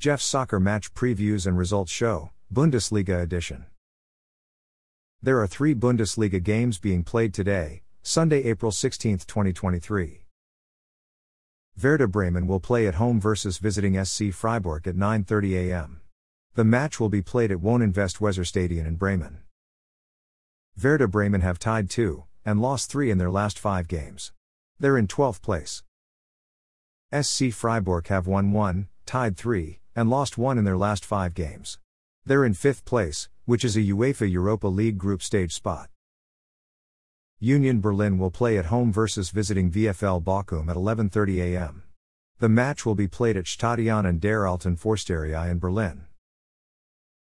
Jeff's Soccer Match Previews and Results Show, Bundesliga Edition. There are three Bundesliga games being played today, Sunday, April 16, 2023. Werder Bremen will play at home versus visiting SC Freiburg at 9:30 a.m. The match will be played at Wohninvest Weserstadion in Bremen. Werder Bremen have tied 2 and lost 3 in their last 5 games. They're in 12th place. SC Freiburg have won 1, tied 3, and lost 1 in their last 5 games. They're in 5th place, which is a UEFA Europa League group stage spot. Union Berlin will play at home versus visiting VfL Bochum at 11:30 a.m. The match will be played at Stadion an der Alten Försterei in Berlin.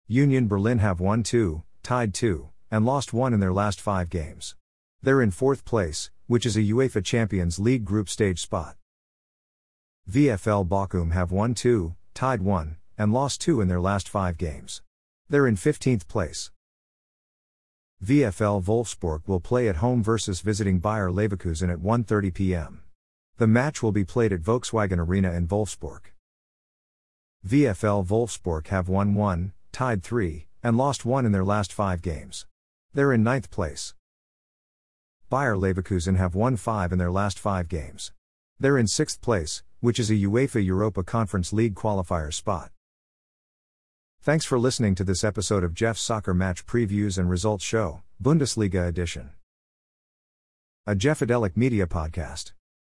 Union Berlin have won 2, tied 2, and lost 1 in their last 5 games. They're in 4th place, which is a UEFA Champions League group stage spot. VfL Bochum have won 2, tied 1, and lost 2 in their last 5 games. They're in 15th place. VfL Wolfsburg will play at home versus visiting Bayer Leverkusen at 1:30 p.m. The match will be played at Volkswagen Arena in Wolfsburg. VfL Wolfsburg have won 1, tied 3, and lost 1 in their last 5 games. They're in ninth place. Bayer Leverkusen have won 5 in their last 5 games. They're in sixth place, which is a UEFA Europa Conference League qualifier spot. Thanks for listening to this episode of Jeff's Soccer Match Previews and Results Show, Bundesliga Edition. A Jeffadelic Media Podcast.